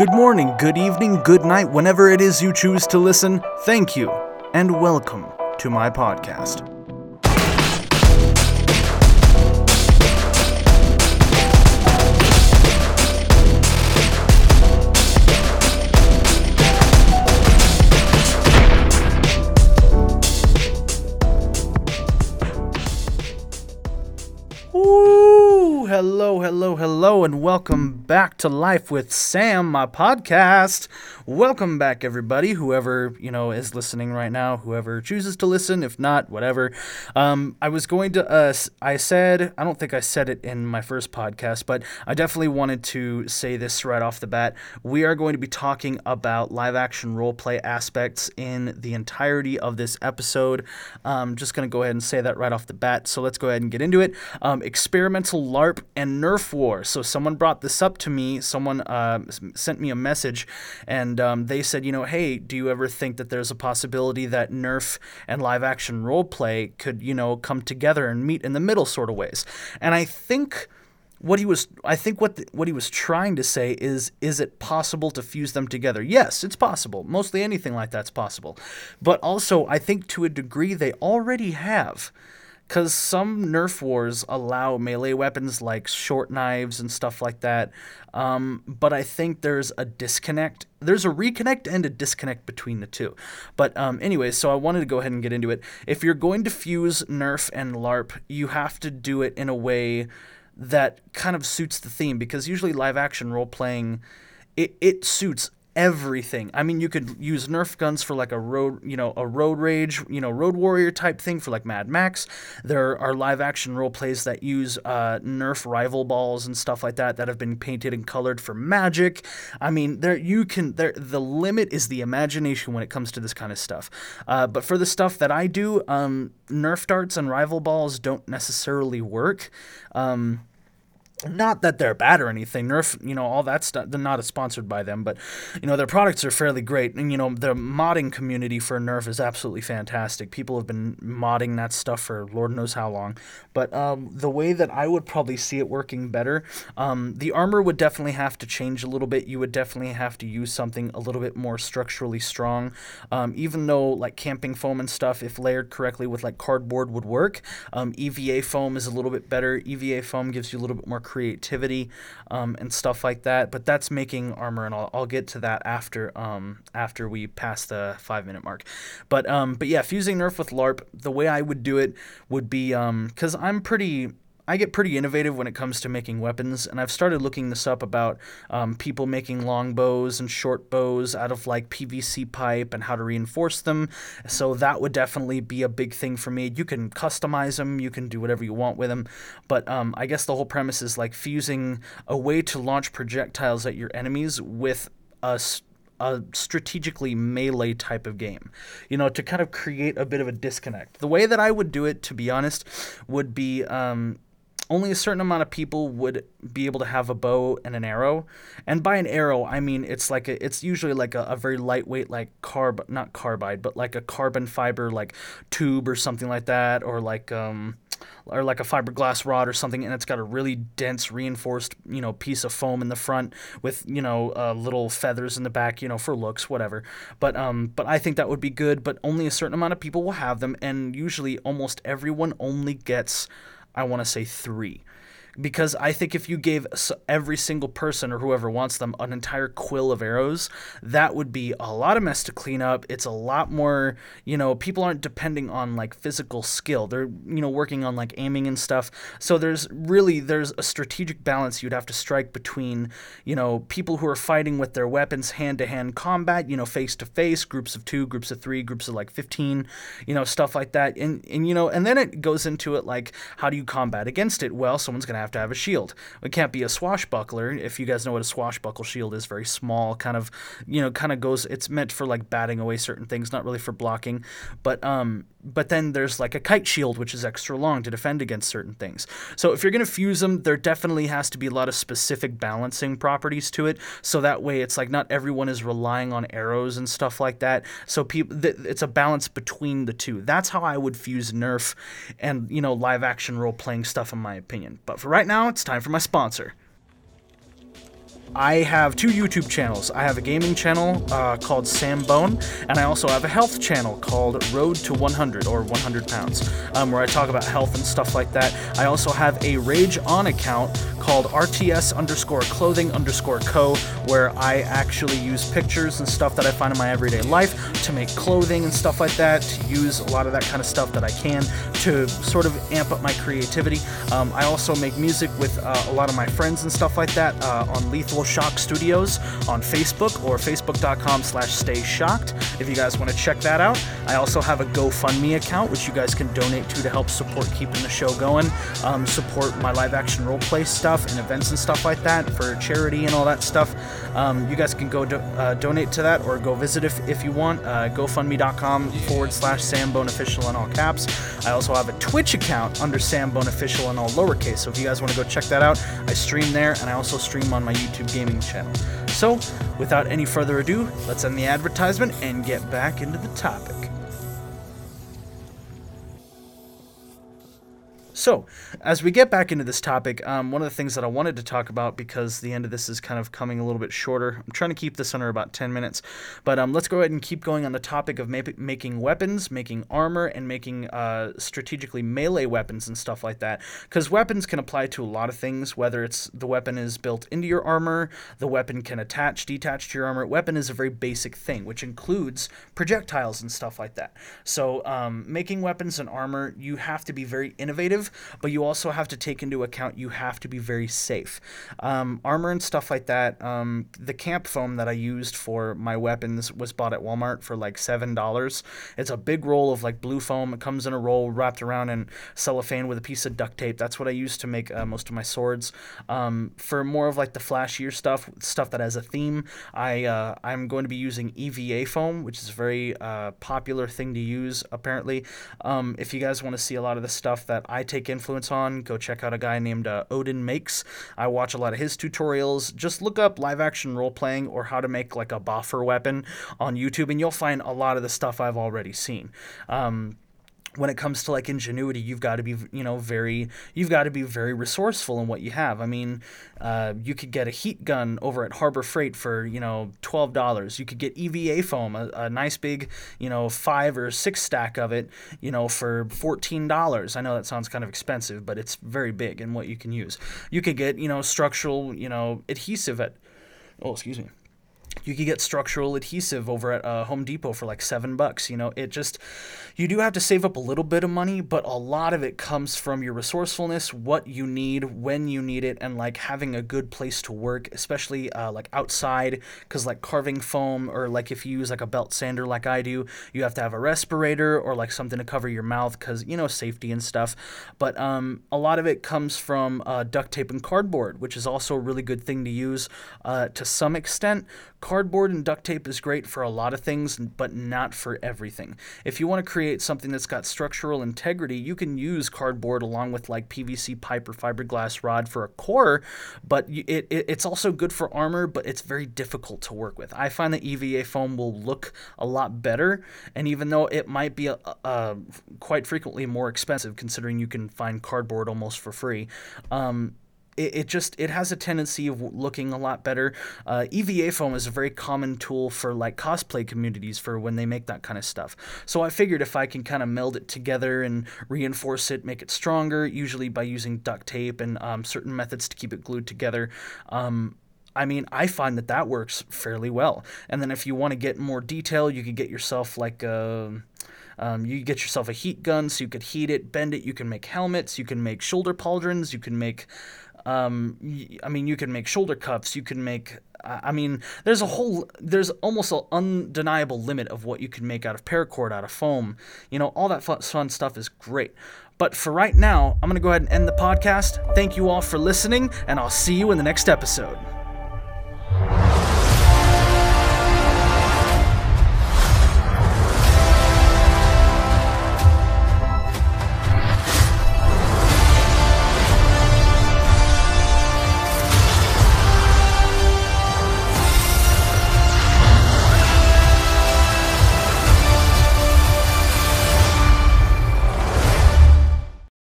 Good morning, good evening, good night, whenever it is you choose to listen. Thank you, and welcome to my podcast. Hello, hello, hello, and welcome back to Life with Sam, my podcast. Welcome back, everybody. Whoever you know is listening right now, whoever chooses to listen, if not, whatever. Um, I was going to. Uh, I said I don't think I said it in my first podcast, but I definitely wanted to say this right off the bat. We are going to be talking about live action role play aspects in the entirety of this episode. Um, just going to go ahead and say that right off the bat. So let's go ahead and get into it. Um, experimental LARP and Nerf war. So someone brought this up to me. Someone uh, sent me a message, and um, they said, you know, hey, do you ever think that there's a possibility that Nerf and live action role play could, you know, come together and meet in the middle sort of ways? And I think what he was I think what the, what he was trying to say is is it possible to fuse them together? Yes, it's possible. Mostly anything like that's possible. But also I think to a degree they already have cuz some nerf wars allow melee weapons like short knives and stuff like that. Um, but I think there's a disconnect. There's a reconnect and a disconnect between the two. But um, anyways, so I wanted to go ahead and get into it. If you're going to fuse nerf and LARP, you have to do it in a way that kind of suits the theme because usually live action role playing it, it suits everything. I mean, you could use Nerf guns for like a road, you know, a road rage, you know, road warrior type thing for like Mad Max. There are live action role plays that use uh, Nerf rival balls and stuff like that that have been painted and colored for magic. I mean, there you can there the limit is the imagination when it comes to this kind of stuff. Uh, but for the stuff that I do, um, Nerf darts and rival balls don't necessarily work. Um, not that they're bad or anything. Nerf, you know, all that stuff. They're not sponsored by them, but you know, their products are fairly great. And you know, the modding community for Nerf is absolutely fantastic. People have been modding that stuff for Lord knows how long. But um, the way that I would probably see it working better, um, the armor would definitely have to change a little bit. You would definitely have to use something a little bit more structurally strong. Um, even though like camping foam and stuff, if layered correctly with like cardboard, would work. Um, EVA foam is a little bit better. EVA foam gives you a little bit more creativity um, and stuff like that. But that's making armor, and I'll, I'll get to that after um, after we pass the five minute mark. But um, but yeah, fusing Nerf with LARP, the way I would do it would be because I'm pretty. I get pretty innovative when it comes to making weapons, and I've started looking this up about um, people making long bows and short bows out of like PVC pipe and how to reinforce them. So that would definitely be a big thing for me. You can customize them, you can do whatever you want with them, but um, I guess the whole premise is like fusing a way to launch projectiles at your enemies with a a strategically melee type of game, you know, to kind of create a bit of a disconnect. The way that I would do it, to be honest, would be um, only a certain amount of people would be able to have a bow and an arrow. And by an arrow, I mean it's like a, it's usually like a, a very lightweight, like carb, not carbide, but like a carbon fiber, like tube or something like that, or like um, or like a fiberglass rod or something, and it's got a really dense, reinforced, you know, piece of foam in the front with you know uh, little feathers in the back, you know, for looks, whatever. But um, but I think that would be good. But only a certain amount of people will have them, and usually almost everyone only gets, I want to say three because I think if you gave every single person or whoever wants them an entire quill of arrows, that would be a lot of mess to clean up. It's a lot more, you know, people aren't depending on like physical skill. They're, you know, working on like aiming and stuff. So there's really there's a strategic balance you'd have to strike between, you know, people who are fighting with their weapons hand to hand combat, you know, face to face, groups of 2, groups of 3, groups of like 15, you know, stuff like that. And and you know, and then it goes into it like how do you combat against it? Well, someone's going to have to have a shield. It can't be a swashbuckler. If you guys know what a swashbuckle shield is, very small, kind of, you know, kind of goes. It's meant for like batting away certain things, not really for blocking. But um, but then there's like a kite shield, which is extra long to defend against certain things. So if you're to fuse them, there definitely has to be a lot of specific balancing properties to it. So that way, it's like not everyone is relying on arrows and stuff like that. So people, th- it's a balance between the two. That's how I would fuse Nerf and you know live action role playing stuff, in my opinion. But for right now, it's time for my sponsor. I have two YouTube channels. I have a gaming channel uh, called Sam Bone, and I also have a health channel called Road to 100 or 100 Pounds, um, where I talk about health and stuff like that. I also have a Rage On account called RTS underscore clothing underscore co, where I actually use pictures and stuff that I find in my everyday life to make clothing and stuff like that, to use a lot of that kind of stuff that I can to sort of amp up my creativity. Um, I also make music with uh, a lot of my friends and stuff like that uh, on Lethal Shock Studios on Facebook or facebook.com slash stay shocked if you guys want to check that out. I also have a GoFundMe account which you guys can donate to to help support keeping the show going, um, support my live action role play stuff and events and stuff like that for charity and all that stuff. Um, you guys can go do, uh, donate to that or go visit if, if you want. Uh, GoFundMe.com forward slash Sambone Official in all caps. I also have a Twitch account under Sambone Official in all lowercase. So if you guys want to go check that out, I stream there and I also stream on my YouTube gaming channel. So without any further ado, let's end the advertisement and get back into the topic. So, as we get back into this topic, um, one of the things that I wanted to talk about because the end of this is kind of coming a little bit shorter, I'm trying to keep this under about 10 minutes, but um, let's go ahead and keep going on the topic of ma- making weapons, making armor, and making uh, strategically melee weapons and stuff like that. Because weapons can apply to a lot of things, whether it's the weapon is built into your armor, the weapon can attach, detach to your armor. Weapon is a very basic thing, which includes projectiles and stuff like that. So, um, making weapons and armor, you have to be very innovative but you also have to take into account you have to be very safe. Um, armor and stuff like that. Um, the camp foam that I used for my weapons was bought at Walmart for like seven dollars. It's a big roll of like blue foam. It comes in a roll wrapped around in cellophane with a piece of duct tape. That's what I use to make uh, most of my swords. Um, for more of like the flashier stuff, stuff that has a theme, I uh, I'm going to be using EVA foam, which is a very uh, popular thing to use apparently. Um, if you guys want to see a lot of the stuff that I take influence on, go check out a guy named uh, Odin Makes. I watch a lot of his tutorials. Just look up live action role playing or how to make like a boffer weapon on YouTube, and you'll find a lot of the stuff I've already seen. Um, when it comes to like ingenuity you've got to be you know very you've got to be very resourceful in what you have. I mean uh, you could get a heat gun over at harbor freight for you know $12 you could get eva foam a, a nice big you know five or six stack of it you know for $14 i know that sounds kind of expensive but it's very big in what you can use. You could get you know structural you know adhesive at oh excuse me you could get structural adhesive over at uh, Home Depot for like seven bucks. You know, it just, you do have to save up a little bit of money, but a lot of it comes from your resourcefulness, what you need, when you need it, and like having a good place to work, especially uh, like outside. Because like carving foam, or like if you use like a belt sander like I do, you have to have a respirator or like something to cover your mouth because, you know, safety and stuff. But um, a lot of it comes from uh, duct tape and cardboard, which is also a really good thing to use uh, to some extent Cardboard and duct tape is great for a lot of things, but not for everything. If you want to create something that's got structural integrity, you can use cardboard along with like PVC pipe or fiberglass rod for a core, but it, it, it's also good for armor, but it's very difficult to work with. I find that EVA foam will look a lot better, and even though it might be a, a, quite frequently more expensive, considering you can find cardboard almost for free, um, it, it just it has a tendency of looking a lot better. Uh, EVA foam is a very common tool for like cosplay communities for when they make that kind of stuff. So I figured if I can kind of meld it together and reinforce it, make it stronger, usually by using duct tape and um, certain methods to keep it glued together. Um, I mean, I find that that works fairly well. And then if you want to get more detail, you could get yourself like a. Um, you get yourself a heat gun so you could heat it, bend it. You can make helmets. You can make shoulder pauldrons. You can make um, I mean, you can make shoulder cuffs. You can make. I mean, there's a whole. There's almost an undeniable limit of what you can make out of paracord, out of foam. You know, all that fun, stuff is great. But for right now, I'm gonna go ahead and end the podcast. Thank you all for listening, and I'll see you in the next episode.